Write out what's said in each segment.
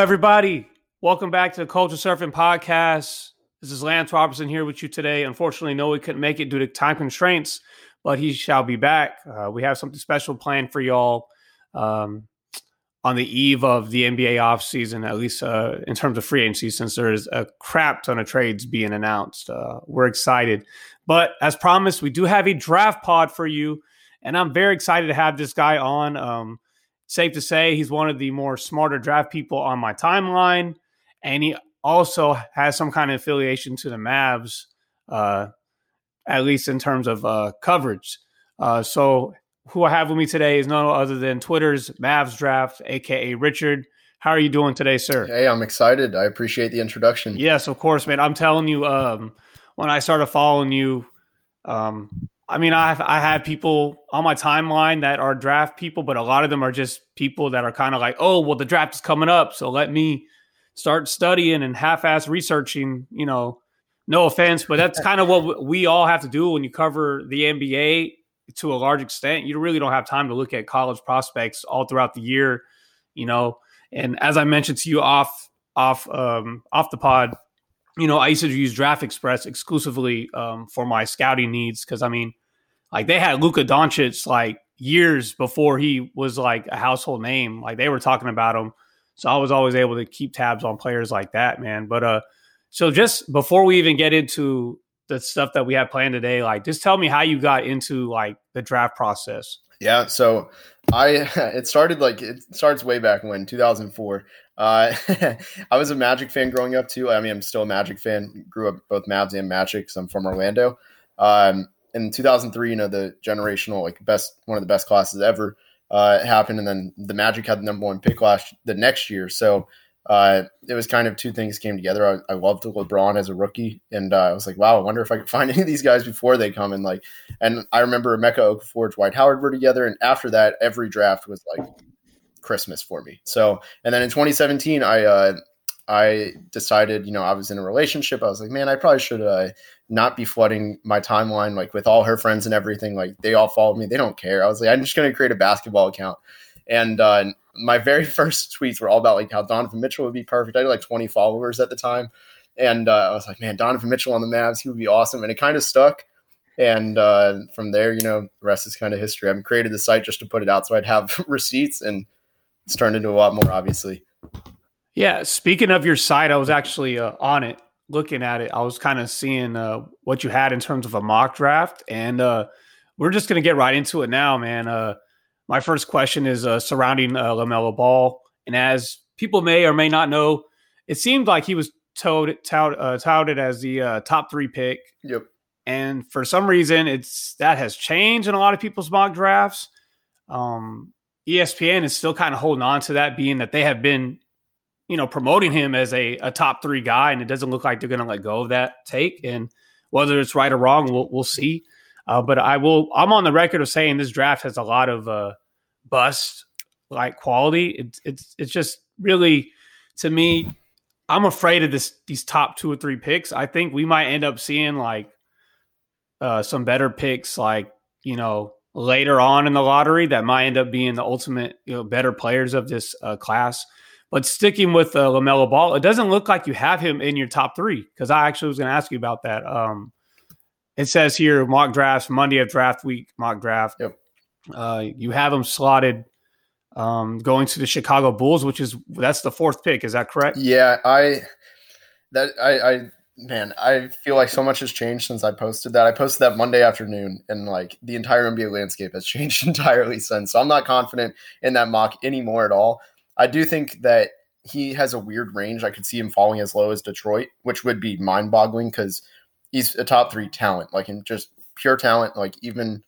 Everybody. Welcome back to the Culture Surfing Podcast. This is Lance Robertson here with you today. Unfortunately, no, we couldn't make it due to time constraints, but he shall be back. Uh, we have something special planned for y'all um, on the eve of the NBA offseason, at least uh, in terms of free agency, since there's a crap ton of trades being announced. Uh, we're excited. But as promised, we do have a draft pod for you, and I'm very excited to have this guy on. Um, safe to say he's one of the more smarter draft people on my timeline, and he also has some kind of affiliation to the Mavs, uh, at least in terms of uh, coverage. Uh, so, who I have with me today is none other than Twitter's Mavs Draft, aka Richard. How are you doing today, sir? Hey, I'm excited. I appreciate the introduction. Yes, of course, man. I'm telling you, um, when I started following you, um, I mean, I have, I have people on my timeline that are draft people, but a lot of them are just people that are kind of like, oh, well, the draft is coming up, so let me start studying and half-ass researching. You know, no offense, but that's kind of what we all have to do when you cover the NBA to a large extent. You really don't have time to look at college prospects all throughout the year. You know, and as I mentioned to you off off um, off the pod, you know, I used to use Draft Express exclusively um, for my scouting needs because I mean, like they had Luka Doncic like years before he was like a household name. Like they were talking about him, so I was always able to keep tabs on players like that, man. But uh, so just before we even get into the stuff that we have planned today, like just tell me how you got into like the draft process. Yeah, so I it started like it starts way back when 2004. Uh, I was a Magic fan growing up too. I mean, I'm still a Magic fan. Grew up both Mavs and Magic. So I'm from Orlando. Um, in 2003, you know, the generational like best one of the best classes ever uh, happened, and then the Magic had the number one pick last the next year. So uh, it was kind of two things came together. I, I loved LeBron as a rookie, and uh, I was like, wow, I wonder if I could find any of these guys before they come. And like, and I remember Emeka Okafor, Dwight Howard were together, and after that, every draft was like Christmas for me. So, and then in 2017, I uh, I decided, you know, I was in a relationship. I was like, man, I probably should uh, not be flooding my timeline like with all her friends and everything. Like they all follow me. They don't care. I was like, I'm just going to create a basketball account. And uh, my very first tweets were all about like how Donovan Mitchell would be perfect. I had like 20 followers at the time. And uh, I was like, man, Donovan Mitchell on the Mavs, he would be awesome. And it kind of stuck. And uh, from there, you know, the rest is kind of history. I've created the site just to put it out so I'd have receipts, and it's turned into a lot more, obviously. Yeah. Speaking of your site, I was actually uh, on it looking at it. I was kind of seeing uh, what you had in terms of a mock draft, and uh, we're just going to get right into it now, man. Uh, my first question is uh, surrounding uh, LaMelo Ball. And as people may or may not know, it seemed like he was touted, touted, touted as the top three pick. Yep. And for some reason, it's that has changed in a lot of people's mock drafts. Um, ESPN is still kind of holding on to that, being that they have been you know, promoting him as a, a top three guy, and it doesn't look like they're going to let go of that take. And whether it's right or wrong, we'll, we'll see. Uh, but I will. I'm on the record of saying this draft has a lot of uh, bust like quality. It's it's it's just really to me. I'm afraid of this these top two or three picks. I think we might end up seeing like uh, some better picks, like you know later on in the lottery that might end up being the ultimate you know better players of this uh, class. But sticking with uh, Lamelo Ball, it doesn't look like you have him in your top three because I actually was going to ask you about that. Um, it says here mock drafts Monday of draft week mock draft. Yep. Uh, you have him slotted um, going to the Chicago Bulls, which is that's the fourth pick. Is that correct? Yeah, I that I, I man, I feel like so much has changed since I posted that. I posted that Monday afternoon, and like the entire NBA landscape has changed entirely since. So I'm not confident in that mock anymore at all. I do think that he has a weird range. I could see him falling as low as Detroit, which would be mind boggling because he's a top three talent, like in just pure talent. Like even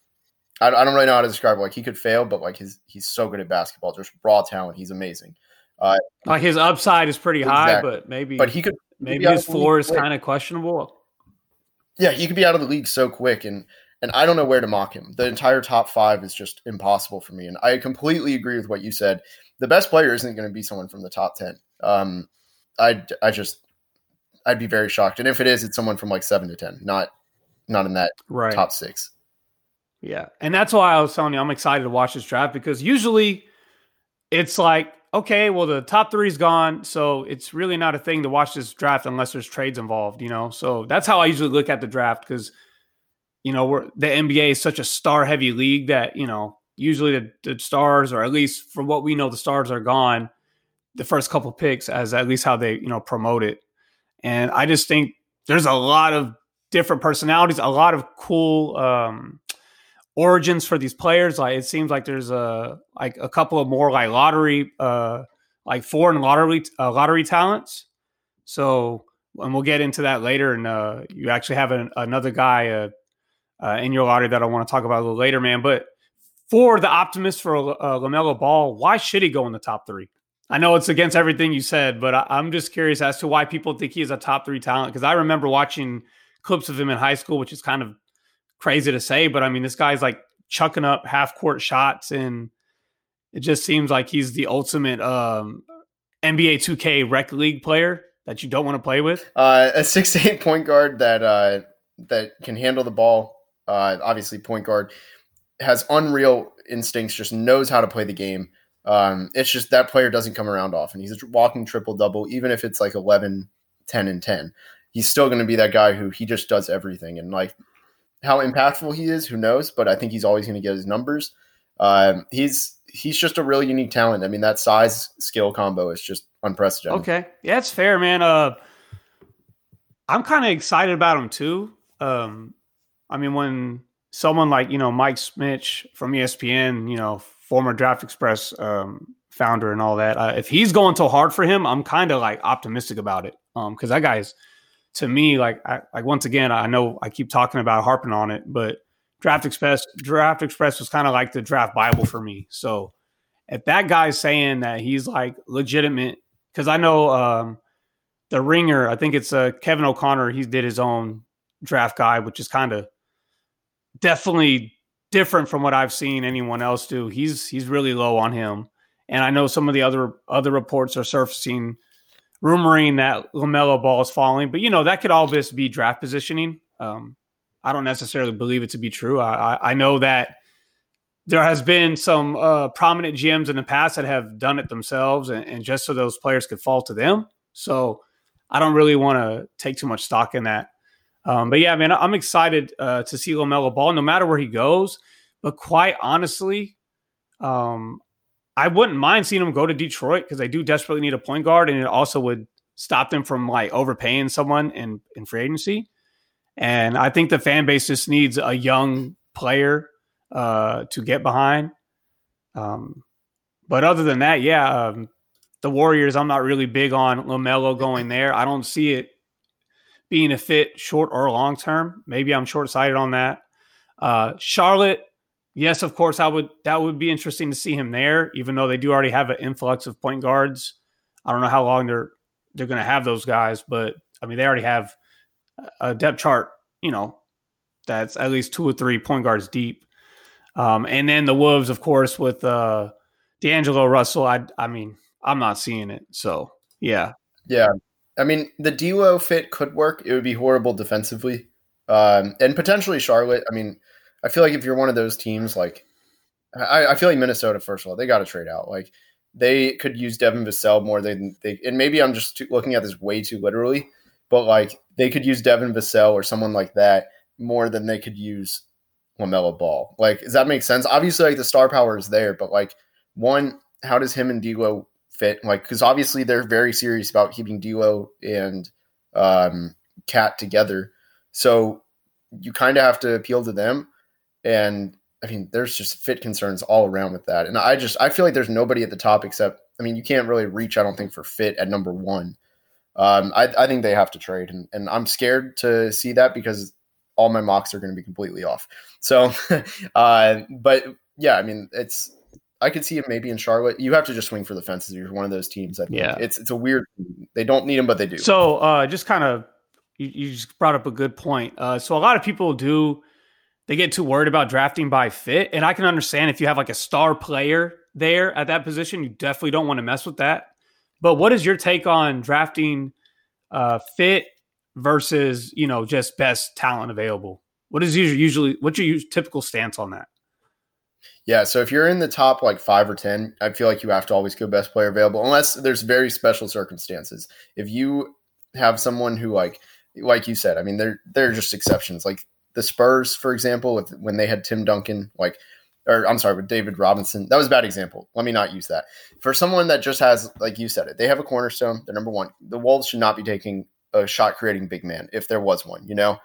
I, I, don't really know how to describe. It. Like he could fail, but like his he's so good at basketball, just raw talent. He's amazing. Uh, like his upside is pretty exactly. high, but maybe but he could maybe his floor is kind of questionable. Yeah, he could be out of the league so quick, and and I don't know where to mock him. The entire top five is just impossible for me, and I completely agree with what you said the best player isn't going to be someone from the top 10. Um, I, I just, I'd be very shocked. And if it is, it's someone from like seven to 10, not, not in that right. top six. Yeah. And that's why I was telling you, I'm excited to watch this draft because usually it's like okay, well, the top three is gone. So it's really not a thing to watch this draft unless there's trades involved, you know? So that's how I usually look at the draft because, you know, we're, the NBA is such a star heavy league that, you know, usually the, the, stars, or at least from what we know, the stars are gone the first couple picks as at least how they, you know, promote it. And I just think there's a lot of different personalities, a lot of cool, um, origins for these players. Like it seems like there's a like a couple of more like lottery, uh, like foreign lottery uh, lottery talents. So, and we'll get into that later. And uh, you actually have an, another guy uh, uh, in your lottery that I want to talk about a little later, man. But for the optimist for uh, Lamelo Ball, why should he go in the top three? I know it's against everything you said, but I, am just curious as to why people think he is a top three talent. Because I remember watching clips of him in high school, which is kind of crazy to say, but I mean, this guy's like chucking up half court shots, and it just seems like he's the ultimate um, NBA 2K rec league player that you don't want to play with. Uh, a six eight point guard that uh, that can handle the ball. Uh, obviously, point guard has unreal instincts, just knows how to play the game. Um, it's just that player doesn't come around often. He's a walking triple double, even if it's like 11, 10, and 10. He's still going to be that guy who he just does everything. And like how impactful he is, who knows? But I think he's always going to get his numbers. Um, he's he's just a really unique talent. I mean, that size skill combo is just unprecedented. Okay, yeah, it's fair, man. Uh, I'm kind of excited about him too. Um, I mean, when someone like you know Mike Schmitz from ESPN, you know, former Draft Express um, founder and all that, uh, if he's going so hard for him, I'm kind of like optimistic about it. Um, because that guy's to me, like, I, like once again, I know I keep talking about harping on it, but Draft Express, Draft Express was kind of like the draft Bible for me. So if that guy's saying that he's like legitimate, because I know um, the ringer, I think it's uh, Kevin O'Connor. He did his own draft guide, which is kind of definitely different from what I've seen anyone else do. He's he's really low on him, and I know some of the other other reports are surfacing rumoring that LaMelo Ball is falling, but you know that could all just be draft positioning. Um, I don't necessarily believe it to be true. I, I, I know that there has been some uh, prominent GMs in the past that have done it themselves, and, and just so those players could fall to them. So I don't really want to take too much stock in that. Um, but yeah, man, I'm excited uh, to see LaMelo Ball, no matter where he goes. But quite honestly, um, I wouldn't mind seeing him go to Detroit because they do desperately need a point guard, and it also would stop them from like overpaying someone in in free agency. And I think the fan base just needs a young player uh, to get behind. Um, but other than that, yeah, um, the Warriors. I'm not really big on Lamelo going there. I don't see it being a fit short or long term. Maybe I'm short sighted on that. Uh, Charlotte yes, of course, I would. That would be interesting to see him there, even though they do already have an influx of point guards. I don't know how long they're they're going to have those guys, but I mean, they already have a depth chart. You know, that's at least two or three point guards deep. Um, and then the Wolves, of course, with uh, D'Angelo Russell. I I mean, I'm not seeing it. So yeah, yeah. I mean, the D'Lo fit could work. It would be horrible defensively, um, and potentially Charlotte. I mean, I feel like if you're one of those teams, like I, I feel like Minnesota, first of all, they got to trade out. Like they could use Devin Vassell more than they, and maybe I'm just too, looking at this way too literally, but like they could use Devin Vassell or someone like that more than they could use LaMelo Ball. Like, does that make sense? Obviously, like the star power is there, but like one, how does him and D'Lo fit? Like, because obviously they're very serious about keeping D'Lo and um, KAT together, so you kind of have to appeal to them. And I mean, there's just fit concerns all around with that. And I just I feel like there's nobody at the top except I mean, you can't really reach, I don't think, for fit at number one. Um, I, I think they have to trade, and, and I'm scared to see that because all my mocks are going to be completely off. So, uh, but yeah, I mean, it's I could see it maybe in Charlotte. You have to just swing for the fences. You're one of those teams. I think. Yeah, it's it's a weird. They don't need them, but they do. So, uh, just kind of, you, you just brought up a good point. Uh, so a lot of people do they get too worried about drafting by fit. And I can understand if you have like a star player there at that position, you definitely don't want to mess with that. But what is your take on drafting uh, fit versus you know just best talent available? What is usually usually what's your typical stance on that? Yeah, so if you're in the top like five or ten, I feel like you have to always go best player available, unless there's very special circumstances. If you have someone who like, like you said, I mean, they're they're just exceptions. Like the Spurs, for example, with, when they had Tim Duncan, like, or I'm sorry, with David Robinson, that was a bad example. Let me not use that. For someone that just has, like you said it, they have a cornerstone. They're number one. The Wolves should not be taking a shot creating big man if there was one. You know,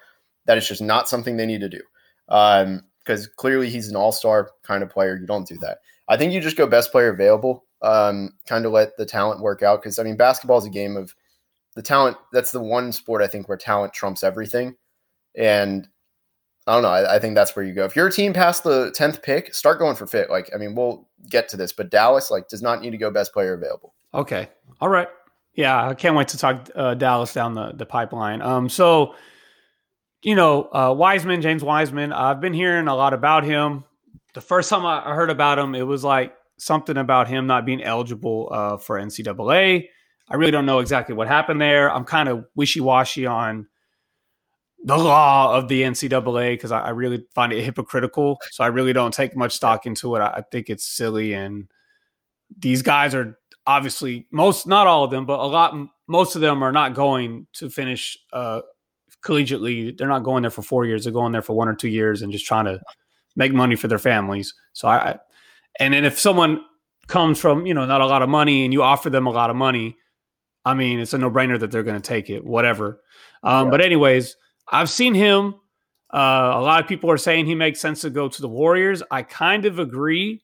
that is just not something they need to do. Um, because clearly he's an all star kind of player. You don't do that. I think you just go best player available, um, kind of let the talent work out. Because I mean, basketball is a game of the talent. That's the one sport I think where talent trumps everything. And I don't know. I, I think that's where you go. If your team past the tenth pick, start going for fit. Like I mean, we'll get to this, but Dallas like does not need to go best player available. Okay. All right. Yeah, I can't wait to talk uh, Dallas down the the pipeline. Um, so you know, uh, Wiseman, James Wiseman, I've been hearing a lot about him. The first time I heard about him, it was like something about him not being eligible uh, for NCAA. I really don't know exactly what happened there. I'm kind of wishy washy on the law of the NCAA because I, I, really find it hypocritical. So I really don't take much stock into it. I, I think it's silly. And these guys are obviously most, not all of them, but a lot, most of them are not going to finish uh, collegiately, they're not going there for four years. They're going there for one or two years and just trying to make money for their families. So I, and then if someone comes from you know not a lot of money and you offer them a lot of money, I mean it's a no brainer that they're going to take it, whatever. Um, yeah. But anyways, I've seen him. Uh, a lot of people are saying he makes sense to go to the Warriors. I kind of agree.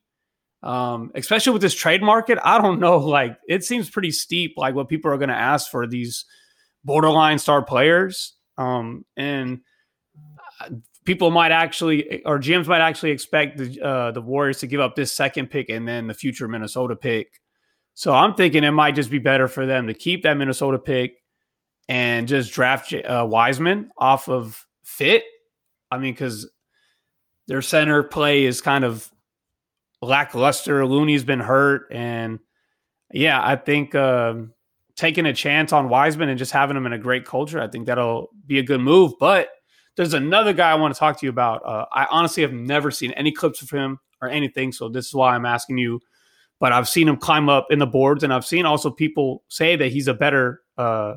Um, especially with this trade market, I don't know. Like, it seems pretty steep. Like, what people are going to ask for these borderline star players. Um, and uh, people might actually, or GMs might actually expect the uh, the Warriors to give up this second pick and then the future Minnesota pick. So I'm thinking it might just be better for them to keep that Minnesota pick and just draft uh, Wiseman off of fit. I mean, because their center play is kind of lackluster. Looney's been hurt, and yeah, I think um, taking a chance on Wiseman and just having him in a great culture, I think that'll be a good move. But there's another guy I want to talk to you about. Uh, I honestly have never seen any clips of him or anything, so this is why I'm asking you. But I've seen him climb up in the boards, and I've seen also people say that he's a better, uh,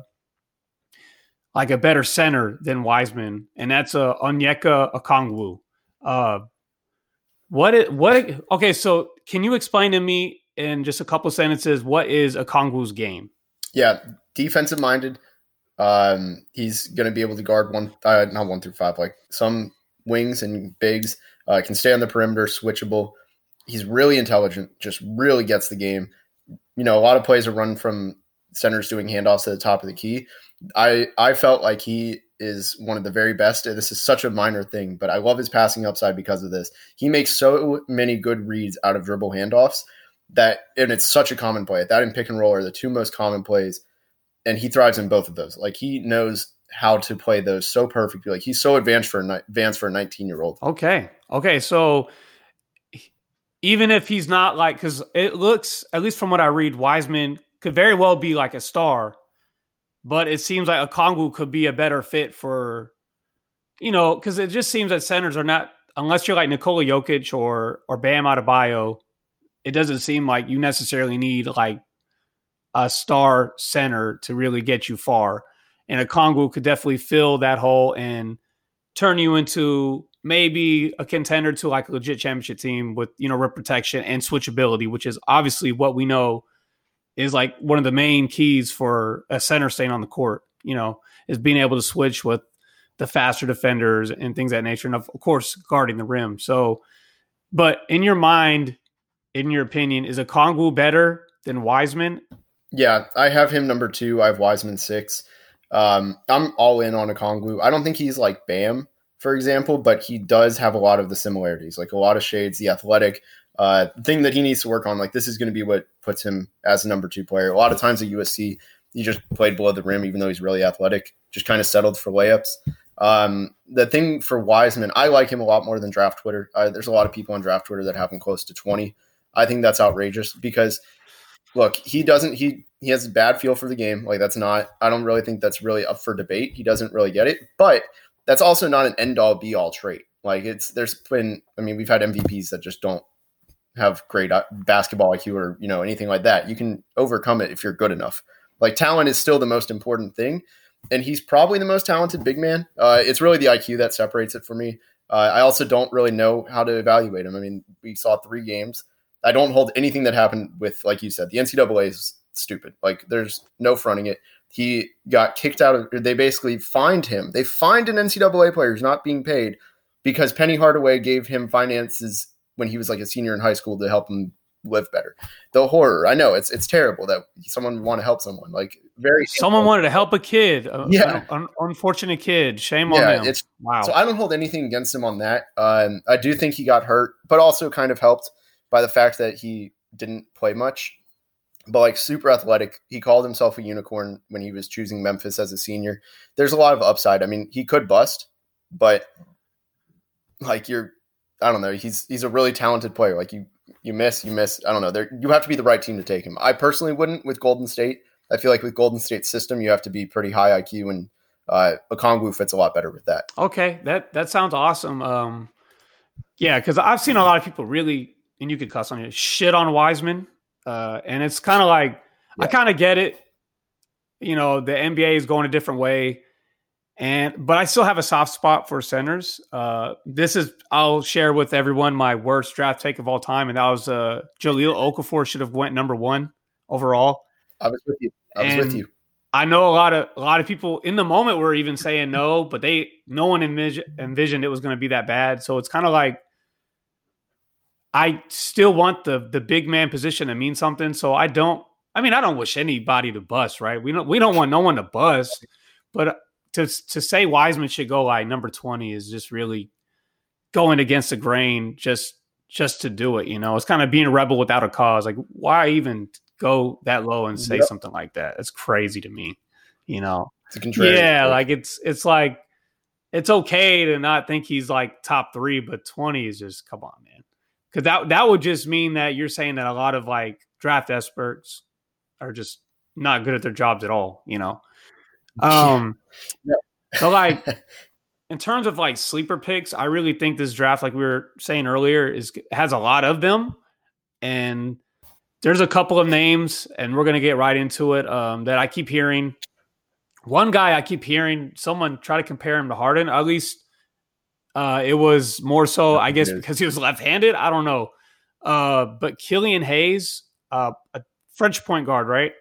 like a better center than Wiseman, and that's uh, Onyeka Okongwu. Uh, what? It, what? Okay, so can you explain to me in just a couple sentences what is Okongwu's game? Yeah, defensive minded. Um, he's going to be able to guard one, uh, not one through five, like some wings and bigs. Uh, can stay on the perimeter, switchable. He's really intelligent. Just really gets the game. You know, a lot of plays are run from centers doing handoffs at the top of the key. I I felt like he is one of the very best. This is such a minor thing, but I love his passing upside because of this. He makes so many good reads out of dribble handoffs that and it's such a common play. That and pick and roll are the two most common plays, and he thrives in both of those. Like he knows how to play those so perfectly. Like he's so advanced for advanced for a 19 year old. Okay, okay, so even if he's not like, because it looks at least from what I read, Wiseman could very well be like a star, but it seems like Okongwu could be a better fit for, you know, because it just seems that centers are not unless you're like Nikola Jokic or or Bam Adebayo it doesn't seem like you necessarily need like a star center to really get you far. And Okongwu could definitely fill that hole and turn you into maybe a contender to like a legit championship team with, you know, rim protection and switchability, which is obviously what we know is like one of the main keys for a center staying on the court, you know, is being able to switch with the faster defenders and things that nature. And of course, guarding the rim. So, but in your mind, in your opinion, is Okongwu better than Wiseman? Yeah, I have him number two. I have Wiseman six. Um, I'm all in on Okongwu. I don't think he's like Bam, for example, but he does have a lot of the similarities, like a lot of shades, the athletic uh, thing that he needs to work on. Like this is going to be what puts him as a number two player. A lot of times at USC, he just played below the rim, even though he's really athletic. Just kind of settled for layups. Um, the thing for Wiseman, I like him a lot more than draft Twitter. Uh, there's a lot of people on draft Twitter that have him close to 20. I think that's outrageous because look, he doesn't he he has a bad feel for the game. Like that's not I don't really think that's really up for debate. He doesn't really get it. But that's also not an end all be all trait. Like it's there's been I mean we've had MVPs that just don't have great uh, basketball IQ or you know anything like that. You can overcome it if you're good enough. Like talent is still the most important thing, and he's probably the most talented big man. Uh, it's really the IQ that separates it for me. Uh, I also don't really know how to evaluate him. I mean, we saw three games. I don't hold anything that happened with, like you said, the NCAA is stupid. Like there's no fronting it. He got kicked out of. They basically fined him. They fined an NCAA player who's not being paid because Penny Hardaway gave him finances when he was like a senior in high school to help him live better. The horror. I know it's it's terrible that someone would want to help someone. Like very someone wanted to help a kid. Yeah, an, unfortunate kid. Shame yeah, on him. It's, wow. So I don't hold anything against him on that. Um, I do think he got hurt, but also kind of helped by the fact that he didn't play much. But like super athletic, he called himself a unicorn when he was choosing Memphis as a senior. There's a lot of upside. I mean, he could bust, but like you're I don't know. He's he's a really talented player. Like you you miss, you miss. I don't know. There you have to be the right team to take him. I personally wouldn't with Golden State. I feel like with Golden State's system, you have to be pretty high IQ, and uh, Okongwu fits a lot better with that. Okay, that that sounds awesome. Um, yeah, because I've seen a lot of people really, and you could cuss on it, shit on Wiseman, uh, and it's kind of like yeah. I kind of get it. You know, the NBA is going a different way. And but I still have a soft spot for centers. Uh, this is I'll share with everyone my worst draft take of all time, and that was uh, Jahlil Okafor should have went number one overall. I was with you. I was and with you. I know a lot of a lot of people in the moment were even saying no, but they no one envisioned, envisioned it was going to be that bad. So it's kind of like I still want the the big man position to mean something. So I don't. I mean, I don't wish anybody to bust, right? We don't we don't want no one to bust, but to to say Wiseman should go like number twenty is just really going against the grain just just to do it. You know, it's kind of being a rebel without a cause. Like, why even go that low and say yep. something like that? It's crazy to me. You know, yeah, like it's it's like it's okay to not think he's like top three, but twenty is just come on, man. Because that that would just mean that you're saying that a lot of like draft experts are just not good at their jobs at all. You know, um, yeah. so like in terms of like sleeper picks, I really think this draft, like we were saying earlier, is has a lot of them, and there's a couple of names, and we're gonna get right into it. Um, that I keep hearing. One guy I keep hearing someone try to compare him to Harden. At least uh, it was more so, I guess, because he was left-handed. I don't know. Uh, but Killian Hayes, uh, a French point guard, right?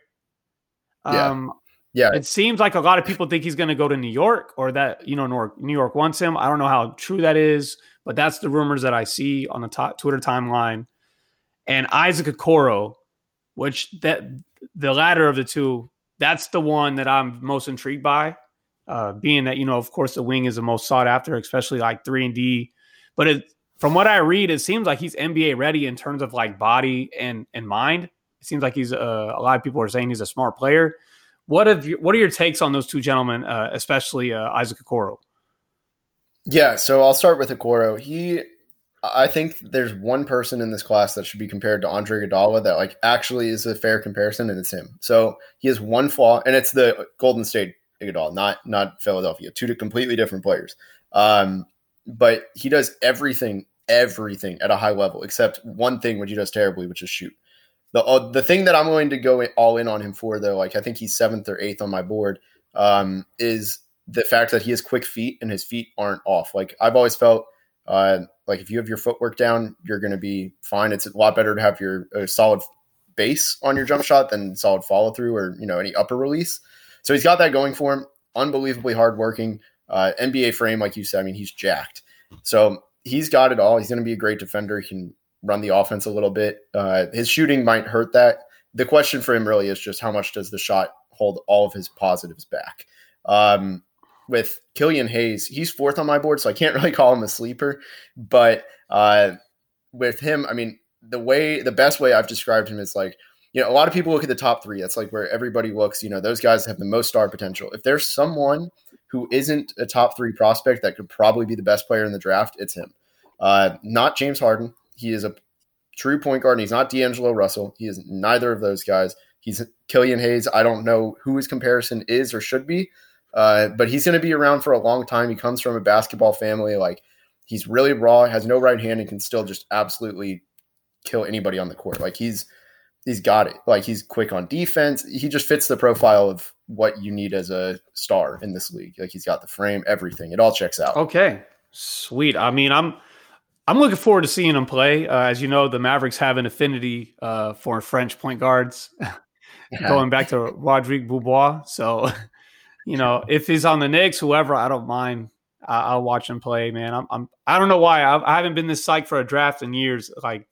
Um, yeah. It seems like a lot of people think he's going to go to New York or that, you know, New York wants him. I don't know how true that is, but that's the rumors that I see on the top Twitter timeline. And Isaac Okoro, which that the latter of the two, that's the one that I'm most intrigued by. Uh, being that, you know, of course, the wing is the most sought after, especially like three and D. But it, from what I read, it seems like he's NBA ready in terms of like body and and mind. It seems like he's uh, a lot of people are saying he's a smart player. What have you, what are your takes on those two gentlemen, uh, especially uh, Isaac Okoro? Yeah, so I'll start with Okoro. He, I think there's one person in this class that should be compared to Andre Iguodala that like actually is a fair comparison, and it's him. So he has one flaw, and it's the Golden State Iguodala, not not Philadelphia. Two completely different players. Um, but he does everything, everything at a high level except one thing which he does terribly, which is shoot. The uh, the thing that I'm going to go all in on him for, though, like I think he's seventh or eighth on my board, um, is the fact that he has quick feet and his feet aren't off. Like I've always felt, uh, like if you have your footwork down, you're going to be fine. It's a lot better to have your solid base on your jump shot than solid follow through or you know any upper release. So he's got that going for him. Unbelievably hardworking. Uh, NBA frame, like you said. I mean, he's jacked. So he's got it all. He's going to be a great defender. He can run the offense a little bit. Uh, his shooting might hurt that. The question for him really is just how much does the shot hold all of his positives back? Um, with Killian Hayes, he's fourth on my board, so I can't really call him a sleeper. But uh, with him, I mean, the way, the best way I've described him is like, you know, a lot of people look at the top three. That's like where everybody looks. You know, those guys have the most star potential. If there's someone who isn't a top three prospect that could probably be the best player in the draft, it's him. Uh, not James Harden. He is a true point guard. And he's not D'Angelo Russell. He is neither of those guys. He's Killian Hayes. I don't know who his comparison is or should be, uh, but he's going to be around for a long time. He comes from a basketball family. Like he's really raw, has no right hand, and can still just absolutely kill anybody on the court. Like he's he's got it. Like he's quick on defense. He just fits the profile of what you need as a star in this league. Like he's got the frame, everything. It all checks out. Okay, sweet. I mean, I'm I'm looking forward to seeing him play. Uh, as you know, the Mavericks have an affinity uh, for French point guards, going back to Rodrigue Beaubois. So, you know, if he's on the Knicks, whoever, I don't mind. I- will watch him play, man. I'm, I'm I don't know why I've, I haven't been this psyched for a draft in years. Like,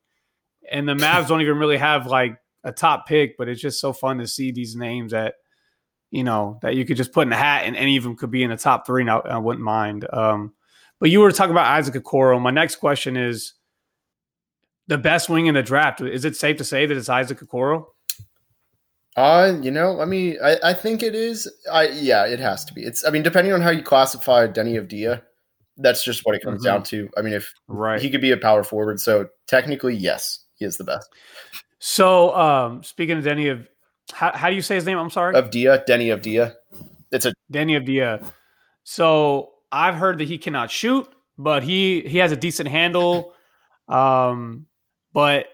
and the Mavs don't even really have like a top pick, but it's just so fun to see these names that you know that you could just put in a hat, and any of them could be in the top three. Now I wouldn't mind. Um, but you were talking about Isaac Okoro. My next question is the best wing in the draft. Is it safe to say that it's Isaac Okoro? Uh, you know, I mean, I, I think it is. I yeah, it has to be. It's I mean, depending on how you classify Deni Avdija, that's just what it comes mm-hmm. down to. I mean, if right, he could be a power forward, so technically, yes, he is the best. So, um, speaking of Deni of, how, how do you say his name? I'm sorry, Avdija, Deni Avdija. It's a Deni Avdija. So I've heard that he cannot shoot, but he he has a decent handle. Um, but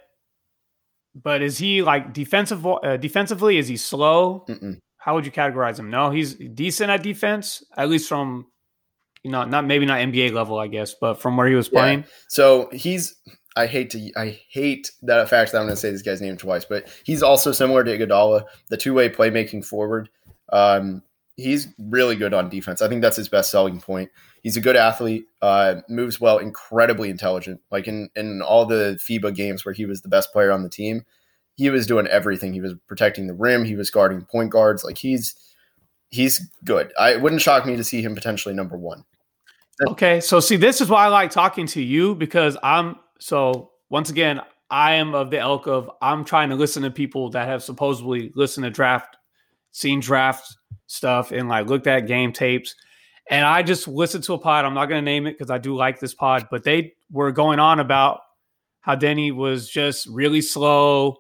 but is he like defensive uh, defensively? Is he slow? Mm-mm. How would you categorize him? No, he's decent at defense, at least from you know not maybe not NBA level, I guess, but from where he was playing. Yeah. So he's I hate to I hate that fact that I'm going to say this guy's name twice, but he's also similar to Iguodala, the two way playmaking forward. Um, he's really good on defense. I think that's his best selling point. He's a good athlete, uh, moves well, incredibly intelligent. Like in in all the FIBA games where he was the best player on the team, he was doing everything. He was protecting the rim. He was guarding point guards. Like he's he's good. I it wouldn't shock me to see him potentially number one. Okay, so see, this is why I like talking to you because I'm so once again I am of the elk of I'm trying to listen to people that have supposedly listened to draft, seen draft stuff, and like looked at game tapes and I just listened to a pod. I'm not going to name it because I do like this pod, but they were going on about how Deni was just really slow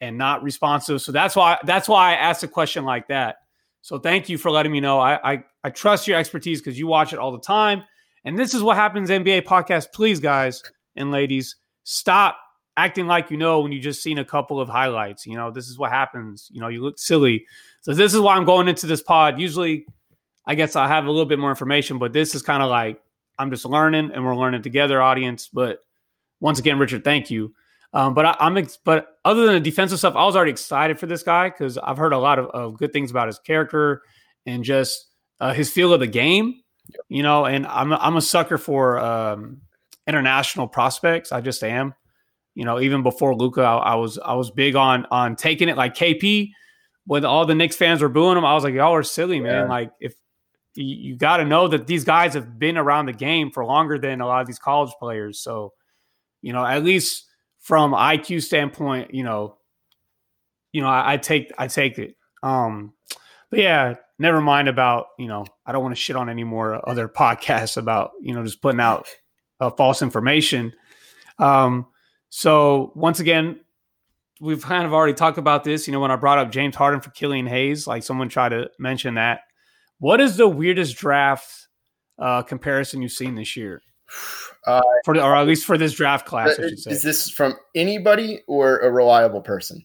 and not responsive. So that's why that's why I asked a question like that. So thank you for letting me know. I I, I trust your expertise because you watch it all the time. And this is what happens NBA podcast. Please, guys and ladies, stop acting like you know when you just seen a couple of highlights. You know, this is what happens. You know, you look silly. So this is why I'm going into this pod. Usually I guess I have a little bit more information, but this is kind of like I'm just learning and we're learning together, audience. But once again, Richard, thank you. Um, but I, am ex- but other than the defensive stuff, I was already excited for this guy because I've heard a lot of, of, good things about his character and just uh, his feel of the game. You know, and I'm I'm a sucker for um, international prospects. I just am. You know, even before Luka, I, I was I was big on on taking it like KP when all the Knicks fans were booing him, I was like, y'all are silly, man. Yeah. Like if you, you got to know that these guys have been around the game for longer than a lot of these college players. So, you know, at least from IQ standpoint, you know, you know, I, I take I take it. Um, but yeah, never mind about you know. I don't want to shit on any more other podcasts about you know just putting out uh, false information. Um, so once again, we've kind of already talked about this. You know, when I brought up James Harden for Killian Hayes, like someone tried to mention that. What is the weirdest draft uh, comparison you've seen this year? Uh, for or at least for this draft class, I should say. Is this from anybody or a reliable person?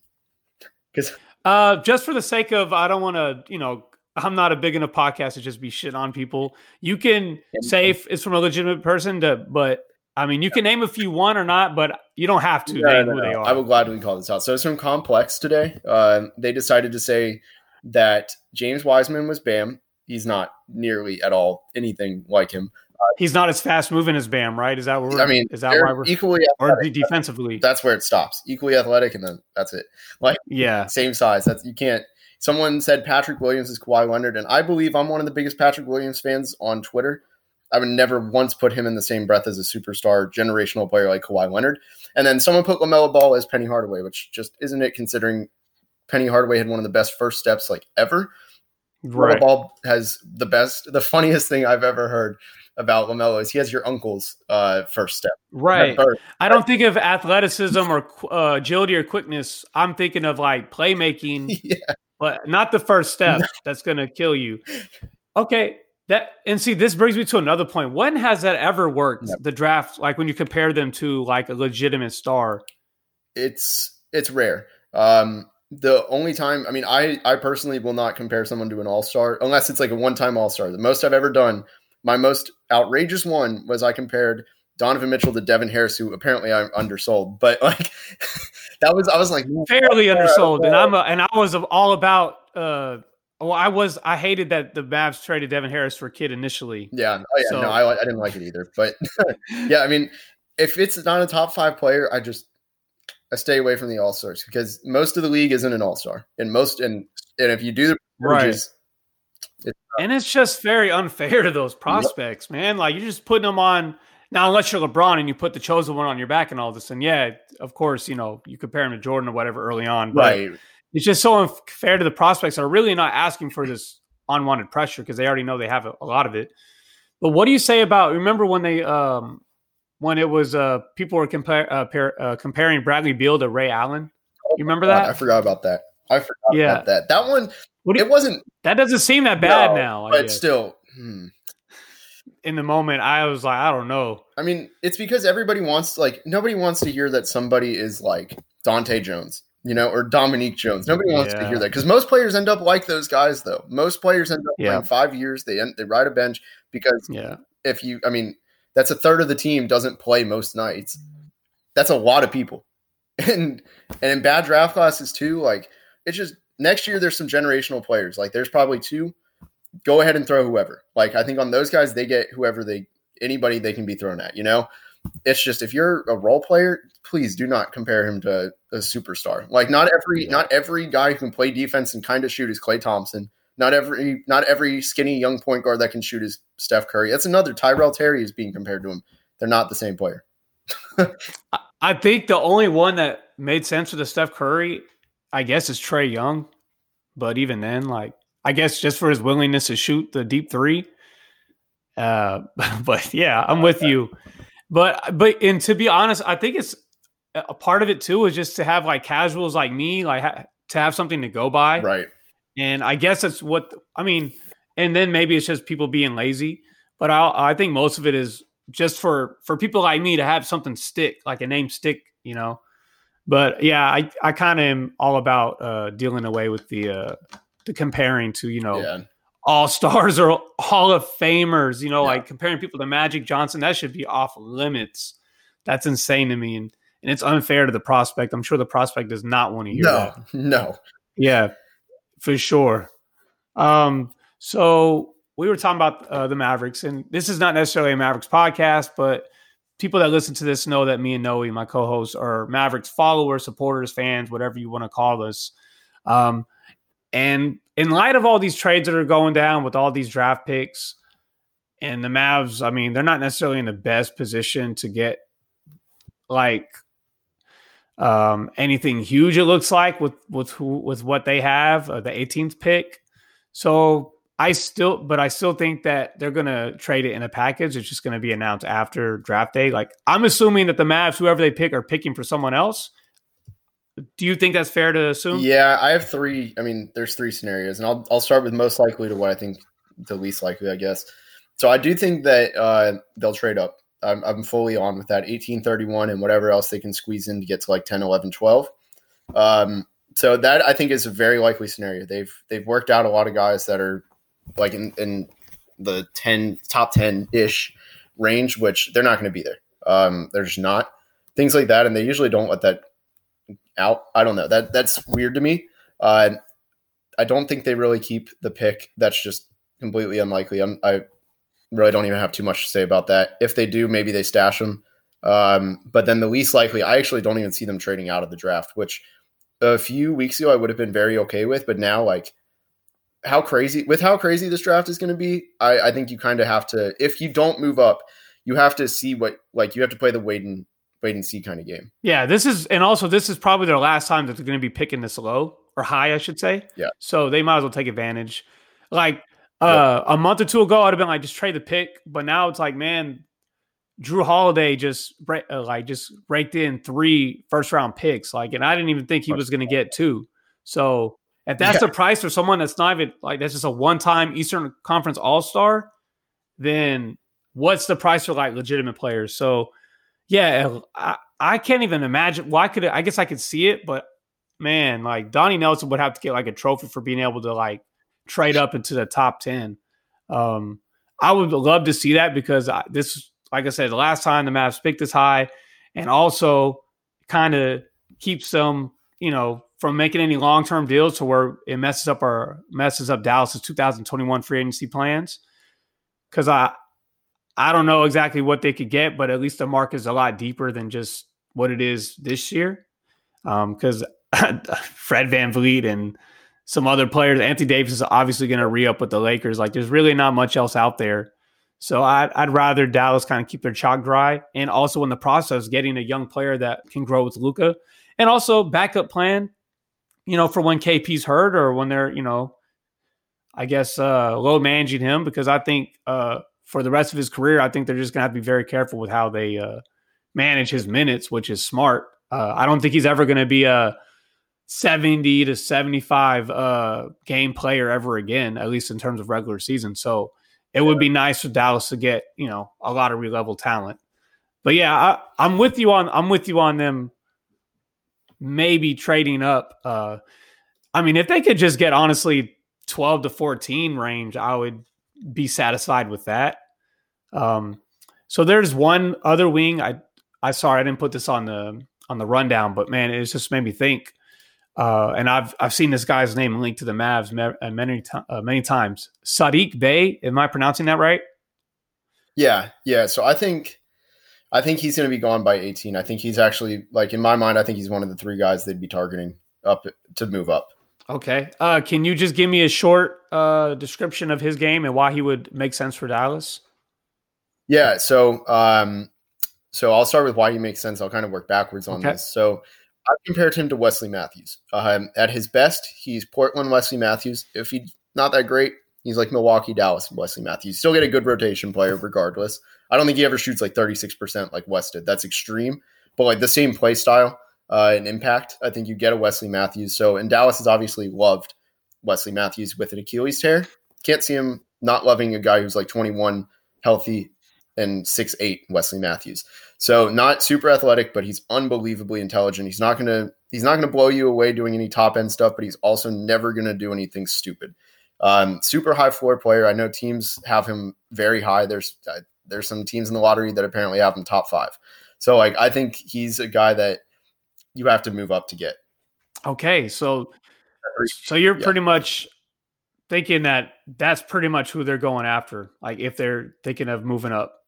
Because uh, just for the sake of, I don't want to, you know, I'm not a big enough podcast to just be shit on people. You can say if it's from a legitimate person, to, but I mean, you can name if you want or not, but you don't have to no, name no, who no. they are. I will gladly call this out. So it's from Complex today. Uh, they decided to say that James Wiseman was Bam, he's not nearly at all anything like him. Uh, he's not as fast moving as Bam, right? Is that what I mean? Is that why we're equally athletic, or defensively? That's where it stops. Equally athletic, and then that's it. Like yeah, same size. That's you can't. Someone said Patrick Williams is Kawhi Leonard, and I believe I'm one of the biggest Patrick Williams fans on Twitter. I would never once put him in the same breath as a superstar generational player like Kawhi Leonard. And then someone put LaMelo Ball as Penny Hardaway, which just isn't it considering Penny Hardaway had one of the best first steps like ever. Right. Ball has the best, the funniest thing I've ever heard about Lamelo is he has your uncle's uh, first step. Right. I don't think of athleticism or uh, agility or quickness. I'm thinking of like playmaking, yeah. But not the first step that's going to kill you. Okay. that and see this brings me to another point. When has that ever worked? The draft, like when you compare them to like a legitimate star. It's it's rare. Um, the only time, I mean, I I personally will not compare someone to an all star unless it's like a one time all star. The most I've ever done, my most outrageous one was I compared Donovan Mitchell to Devin Harris, who apparently I'm undersold, but like that was I was like fairly undersold, and I'm a, and I was all about. uh well, I was I hated that the Mavs traded Devin Harris for Kid initially. Yeah, oh yeah, So- no, I, I didn't like it either. But yeah, I mean, if it's not a top five player, I just I stay away from the all stars because most of the league isn't an all star, and most and and if you do the Right. percentages, And it's just very unfair to those prospects, man. Like you're just putting them on now, unless you're LeBron and you put the chosen one on your back and all this. And yeah, of course, you know you compare him to Jordan or whatever early on, but right? it's just so unfair to the prospects that are really not asking for this unwanted pressure because they already know they have a, a lot of it. But what do you say about? Remember when they um when it was uh people were compare, uh, pair, uh, comparing Bradley Beal to Ray Allen? You remember that? I forgot about that. I forgot Yeah. about that. That one, you- it wasn't That doesn't seem that bad no, now. I but guess. still. Hmm. In the moment, I was like, I don't know. I mean, it's because everybody wants like nobody wants to hear that somebody is like Dante Jones, you know, or Dominique Jones. Nobody wants to hear that because most players end up like those guys, though. Most players end up Yeah. playing five years. They end, they ride a bench because Yeah. if you, I mean, that's a third of the team doesn't play most nights. That's a lot of people, and and in bad draft classes too. Like it's just next year there's some generational players. Like there's probably two. Go ahead and throw whoever. Like I think on those guys they get whoever they anybody they can be thrown at. You know, it's just if you're a role player, please do not compare him to a superstar. Like not every Yeah. not every guy who can play defense and kind of shoot is Klay Thompson. Not every not every skinny young point guard that can shoot is Steph Curry. That's another Tyrell Terry is being compared to him. They're not the same player. I think the only one that made sense for the Steph Curry, I guess, is Trae Young. But even then, like, I guess just for his willingness to shoot the deep three. Uh, but yeah, I'm with you. But but and to be honest, I think it's a part of it too is just to have like casuals like me, like ha- to have something to go by. Right. And I guess that's what I mean. And then maybe it's just people being lazy. But I I think most of it is just for for people like me to have something stick, like a name stick, you know. But yeah, I I kind of am all about uh dealing away with the uh the comparing to you know Yeah. all stars or Hall of Famers, you know, Yeah. like comparing people to Magic Johnson. That should be off limits. That's insane to me, and and it's unfair to the prospect. I'm sure the prospect does not want to hear that. No. No. Yeah, for sure. Um, so we were talking about uh, the Mavericks, and this is not necessarily a Mavericks podcast, but people that listen to this know that me and Noe, my co-hosts, are Mavericks followers, supporters, fans, whatever you want to call us. Um, and in light of all these trades that are going down with all these draft picks, and the Mavs, I mean, they're not necessarily in the best position to get like um, anything huge. It looks like with with who with what they have, uh, the 18th pick. So I still, but I still think that they're gonna trade it in a package. It's just gonna be announced after draft day. Like I'm assuming that the Mavs, whoever they pick, are picking for someone else. Do you think that's fair to assume? Yeah, I have three. I mean, there's three scenarios, and I'll I'll start with most likely to what I think the least likely, I guess. So I do think that uh, they'll trade up. I'm, I'm fully on with that 1831 and whatever else they can squeeze in to get to like 10, 11, 12. Um, so that I think is a very likely scenario. They've they've worked out a lot of guys that are like in, in the 10 top 10 ish range, which they're not going to be there. Um, they're just not things like that, and they usually don't let that out. I don't know. That that's weird to me. Uh, I don't think they really keep the pick. That's just completely unlikely. I'm, I really don't even have too much to say about that. If they do, maybe they stash them. Um, but then the least likely, I actually don't even see them trading out of the draft, which a few weeks ago I would have been very okay with. But now, like, how crazy with how crazy this draft is going to be, I, I think you kind of have to. If you don't move up, you have to see what like you have to play the wait wait and see kind of game. Yeah, this is, and also this is probably their last time that they're going to be picking this low or high, I should say. Yeah. So they might as well take advantage. Like uh, a month or two ago, I'd have been like, just trade the pick. But now it's like, man, Jrue Holiday just uh, like just raked in three first round picks. Like, and I didn't even think he was going to get two. So if that's Yeah. the price for someone that's not even like that's just a one time Eastern Conference All Star, then what's the price for like legitimate players? So yeah, I, I can't even imagine. Why could I guess I could see it, but man, like Donnie Nelson would have to get like a trophy for being able to like trade up into the top ten. Um, I would love to see that because I, this, like I said, the last time the Mavs picked this high, and also kind of keeps them, you know, from making any long term deals to where it messes up our messes up Dallas's 2021 free agency plans. Because I I don't know exactly what they could get, but at least the market is a lot deeper than just what it is this year. Because um, Fred VanVleet and some other players, Anthony Davis is obviously going to re up with the Lakers. Like there's really not much else out there. So I'd, I'd rather Dallas kind of keep their chalk dry and also in the process getting a young player that can grow with Luka. and also backup plan, you know, for when KP's hurt or when they're, you know, I guess uh, low managing him because I think uh, for the rest of his career, I think they're just going to have to be very careful with how they uh, manage his minutes, which is smart. Uh, I don't think he's ever going to be a 70 to 75 uh, game player ever again, at least in terms of regular season. So it would be nice for Dallas to get, you know, a lot of level talent. But yeah, I, I'm with you on I'm with you on them maybe trading up. Uh, I mean, if they could just get honestly 12 to 14 range, I would be satisfied with that. Um, so there's one other wing. I I sorry I didn't put this on the on the rundown, but man, it just made me think. Uh, and I've I've seen this guy's name linked to the Mavs uh, many uh, many times. Saddiq Bey, am I pronouncing that right? Yeah, yeah. So I think I think he's going to be gone by 18. I think he's actually like in my mind. I think he's one of the three guys they'd be targeting up to move up. Okay. Uh, can you just give me a short uh, description of his game and why he would make sense for Dallas? Yeah. So, um, so I'll start with why he makes sense. I'll kind of work backwards on okay. this. So, I compared him to Wesley Matthews. Um, at his best, he's Portland Wesley Matthews. If he's not that great, he's like Milwaukee Dallas Wesley Matthews. Still get a good rotation player regardless. I don't think he ever shoots like 36% like West did. That's extreme. But like the same play style uh, and impact, I think you get a Wesley Matthews. So, and Dallas has obviously loved Wesley Matthews with an Achilles tear. Can't see him not loving a guy who's like 21, healthy, and six eight Wesley Matthews. So not super athletic, but he's unbelievably intelligent. He's not gonna he's not gonna blow you away doing any top end stuff, but he's also never gonna do anything stupid. Um, super high floor player. I know teams have him very high. There's uh, there's some teams in the lottery that apparently have him top five. So like I think he's a guy that you have to move up to get. Okay, so so you're yeah. pretty much thinking that that's pretty much who they're going after. Like if they're thinking of moving up.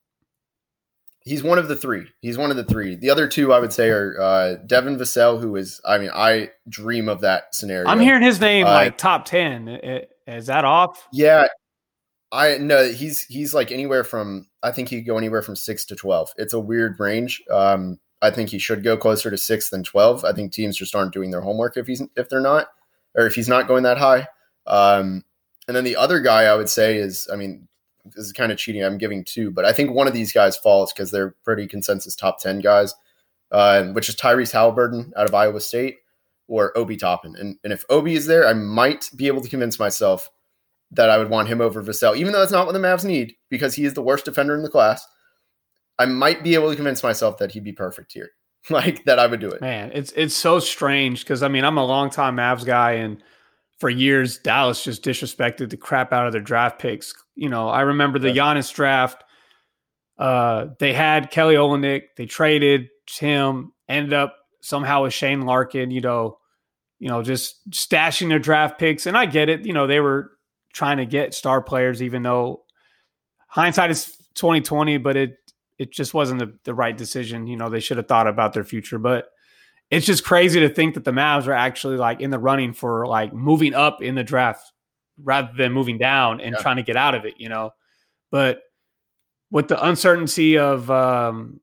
He's one of the three. He's one of the three. The other two, I would say, are uh, Devin Vassell, who is, I mean, I dream of that scenario. I'm hearing his name uh, like top ten. Is that off? Yeah, I no. He's he's like anywhere from I think he could go anywhere from six to twelve. It's a weird range. Um, I think he should go closer to six than twelve. I think teams just aren't doing their homework if he's if they're not, or if he's not going that high. Um, and then the other guy I would say is, I mean, this is kind of cheating. I'm giving two, but I think one of these guys falls because they're pretty consensus top 10 guys, uh, which is Tyrese Halliburton out of Iowa State or Obi Toppin. And, and if Obi is there, I might be able to convince myself that I would want him over Vassell, even though that's not what the Mavs need because he is the worst defender in the class. I might be able to convince myself that he'd be perfect here, like that I would do it. Man, it's it's so strange because I mean I'm a longtime Mavs guy and – for years, Dallas just disrespected the crap out of their draft picks. You know, I remember the Giannis draft. Uh, they had Kelly Olynyk. They traded him. Ended up somehow with Shane Larkin. You know, you know, just stashing their draft picks. And I get it. You know, they were trying to get star players, even though hindsight is twenty twenty. But it it just wasn't the, the right decision. You know, they should have thought about their future. But it's just crazy to think that the Mavs are actually like in the running for like moving up in the draft rather than moving down and yeah. trying to get out of it, you know. But with the uncertainty of um,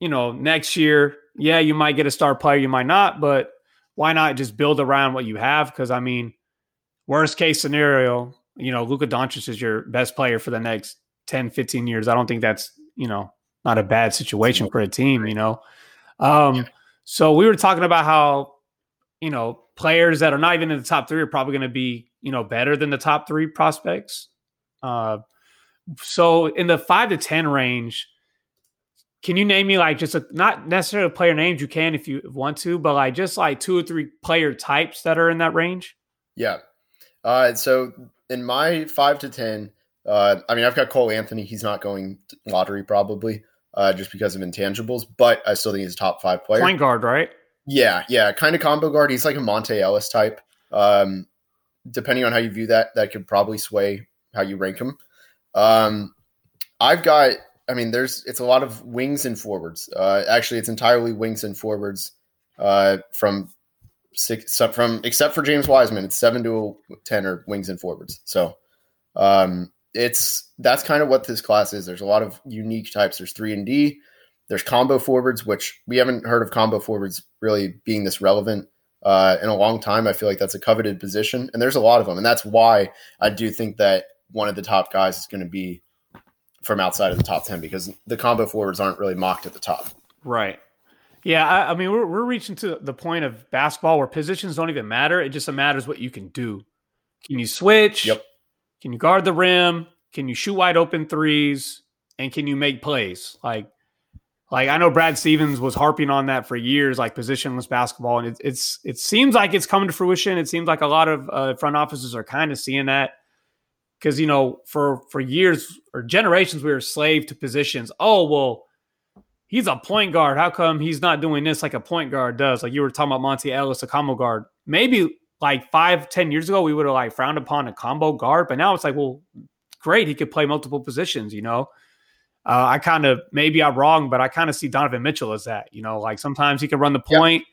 you know, next year, yeah, you might get a star player, you might not, but why not just build around what you have? Because I mean, worst case scenario, you know, Luka Doncic is your best player for the next 10, 15 years. I don't think that's, you know, not a bad situation for a team, you know. Um. So we were talking about how, you know, players that are not even in the top three are probably going to be, you know, better than the top three prospects. Uh, So in the five to ten range, can you name me like just a not necessarily player names you can if you want to, but like just like two or three player types that are in that range? Yeah. Uh, so in my five to ten, uh, I mean I've got Cole Anthony. He's not going lottery probably, uh, just because of intangibles, but I still think he's a top five player. Point guard, right? Yeah, yeah, kind of combo guard. He's like a Monta Ellis type. Um, depending on how you view that, that could probably sway how you rank him. Um, I've got I mean, there's it's a lot of wings and forwards. Uh, actually, it's entirely wings and forwards uh, from six from except for James Wiseman. It's seven to ten or wings and forwards. So um, it's that's kind of what this class is. There's a lot of unique types. There's three and D. There's combo forwards, which we haven't heard of combo forwards really being this relevant uh, in a long time. I feel like that's a coveted position, and there's a lot of them, and that's why I do think that one of the top guys is going to be from outside of the top 10 because the combo forwards aren't really mocked at the top. Right. Yeah. I, I, mean, we're, we're reaching to the point of basketball where positions don't even matter. It just matters what you can do. Can you switch? Yep. Can you guard the rim? Can you shoot wide open threes? And can you make plays? Like, like I know Brad Stevens was harping on that for years, like positionless basketball, and it, it's it seems like it's coming to fruition. It seems like a lot of uh, front offices are kind of seeing that because you know for for years or generations we were slave to positions oh well he's a point guard how come he's not doing this like a point guard does like you were talking about monta ellis a combo guard maybe like five ten years ago we would have like frowned upon a combo guard but now it's like well great he could play multiple positions you know uh, i kind of maybe i'm wrong but i kind of see donovan mitchell as that you know like sometimes he can run the point yep.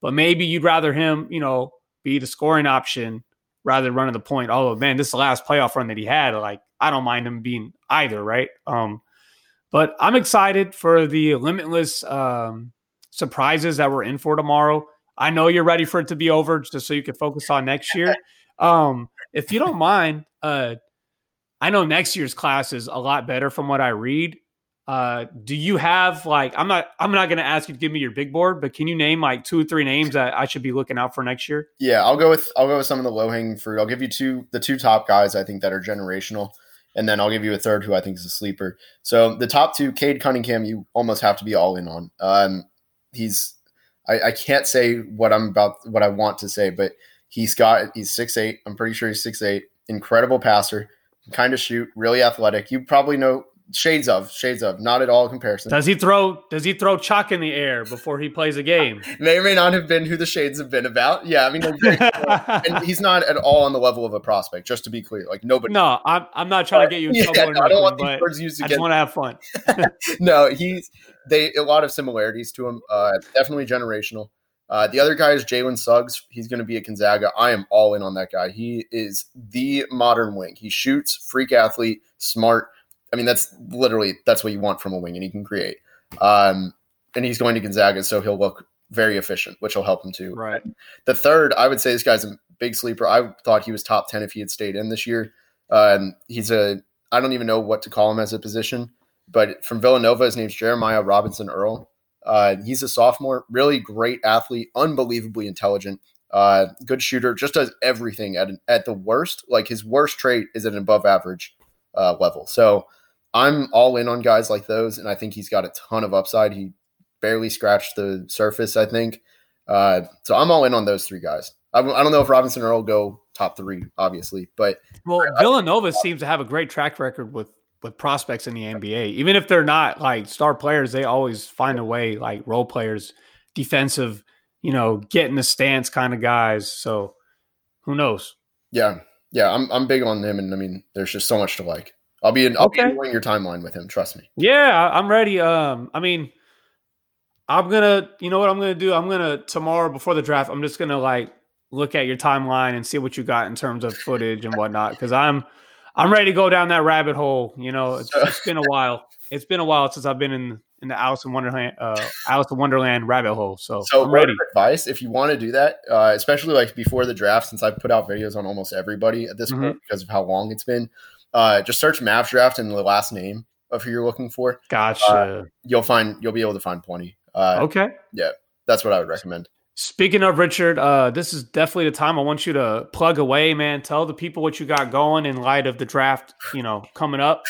but maybe you'd rather him you know be the scoring option rather than running the point. Although, man, this is the last playoff run that he had. Like I don't mind him being either, right? Um, but I'm excited for the limitless um, surprises that we're in for tomorrow. I know you're ready for it to be over, just so you can focus on next year. Um, if you don't mind, uh, I know next year's class is a lot better from what I read. Uh, do you have like I'm not I'm not going to ask you to give me your big board, but can you name like two or three names that I should be looking out for next year? Yeah, I'll go with I'll go with some of the low hanging fruit. I'll give you two the two top guys I think that are generational, and then I'll give you a third who I think is a sleeper. So the top two, Cade Cunningham, you almost have to be all in on. Um, he's I, I can't say what I'm about what I want to say, but he's got he's six eight. I'm pretty sure he's six eight. Incredible passer, kind of shoot, really athletic. You probably know shades of shades of not at all comparison does he throw does he throw chalk in the air before he plays a game may or may not have been who the shades have been about yeah i mean and he's not at all on the level of a prospect just to be clear like nobody no i'm, I'm not trying to get you in trouble yeah, no, nothing, i don't want these words used again. i just want to have fun no he's they a lot of similarities to him uh definitely generational uh, the other guy is Jalen Suggs. He's going to be a Gonzaga. I am all in on that guy. He is the modern wing. He shoots, freak athlete, smart, I mean, that's literally that's what you want from a wing, and he can create. Um, and he's going to Gonzaga, so he'll look very efficient, which will help him too. Right. The third, I would say this guy's a big sleeper. I thought he was top ten if he had stayed in this year. Um, he's a I don't even know what to call him as a position, but from Villanova, his name's Jeremiah Robinson Earl. Uh, he's a sophomore, really great athlete, unbelievably intelligent, uh, good shooter, just does everything at at the worst. Like his worst trait is an above average uh, level. So I'm all in on guys like those, and I think he's got a ton of upside. He barely scratched the surface, I think. Uh, so I'm all in on those three guys. I, I don't know if Robinson Earl go top three, obviously, but well, Villanova I, seems to have a great track record with with prospects in the NBA. Even if they're not like star players, they always find a way, like role players, defensive, you know, get in the stance kind of guys. So who knows? Yeah, yeah, I'm I'm big on them, and I mean, there's just so much to like. I'll be in, I'll okay. be enjoying your timeline with him. Trust me. Yeah, I'm ready. Um, I mean, I'm gonna, you know what I'm gonna do? I'm gonna tomorrow before the draft. I'm just gonna like look at your timeline and see what you got in terms of footage and whatnot. Because I'm, I'm ready to go down that rabbit hole. You know, it's, it's been a while. It's been a while since I've been in in the Alice in Wonderland, uh, Alice in Wonderland rabbit hole. So, so I'm ready. Advice: If you want to do that, uh, especially like before the draft, since I've put out videos on almost everybody at this mm-hmm. point because of how long it's been, uh, just search Mavs draft and the last name of who you're looking for. Gotcha. Uh, you'll find you'll be able to find plenty. Uh, okay. Yeah, that's what I would recommend. Speaking of Richard, uh, this is definitely the time I want you to plug away, man. Tell the people what you got going in light of the draft, you know, coming up.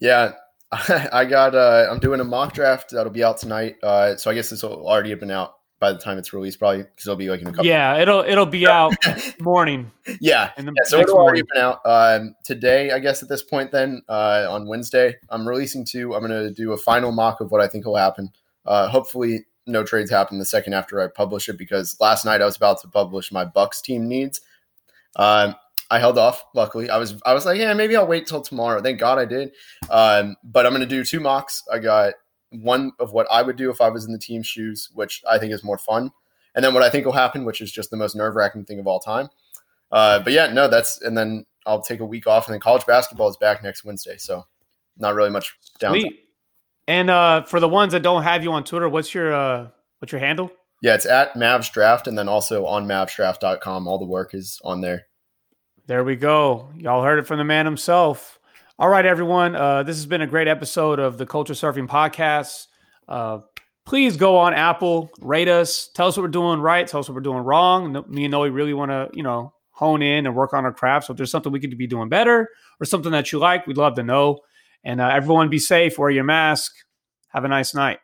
Yeah, I got. Uh, I'm doing a mock draft that'll be out tonight. Uh, so I guess this will already have been out by the time it's released, probably because it'll be like in a couple. Yeah, it'll it'll be out morning. Yeah, in the yeah so it'll already been out um, today. I guess at this point, then uh, on Wednesday, I'm releasing two. I'm going to do a final mock of what I think will happen. Uh, hopefully, no trades happen the second after I publish it because last night I was about to publish my Bucks team needs. Um, I held off. Luckily, I was I was like, yeah, maybe I'll wait till tomorrow. Thank God I did. Um, but I'm going to do two mocks. I got one of what I would do if I was in the team's shoes, which I think is more fun, and then what I think will happen, which is just the most nerve wracking thing of all time. Uh, but yeah, no, that's and then I'll take a week off, and then college basketball is back next Wednesday, so not really much downtime. Sweet. And uh, for the ones that don't have you on Twitter, what's your uh, what's your handle? Yeah, it's at Mavs Draft, and then also on MavsDraft.com. All the work is on there. There we go. Y'all heard it from the man himself. All right, everyone. Uh, this has been a great episode of the Culture Surfing Podcast. Uh, please go on Apple, rate us, tell us what we're doing right, tell us what we're doing wrong. No- Me and Noe really want to, you know, hone in and work on our craft. So if there's something we could be doing better or something that you like, we'd love to know. And uh, everyone be safe, wear your mask. Have a nice night.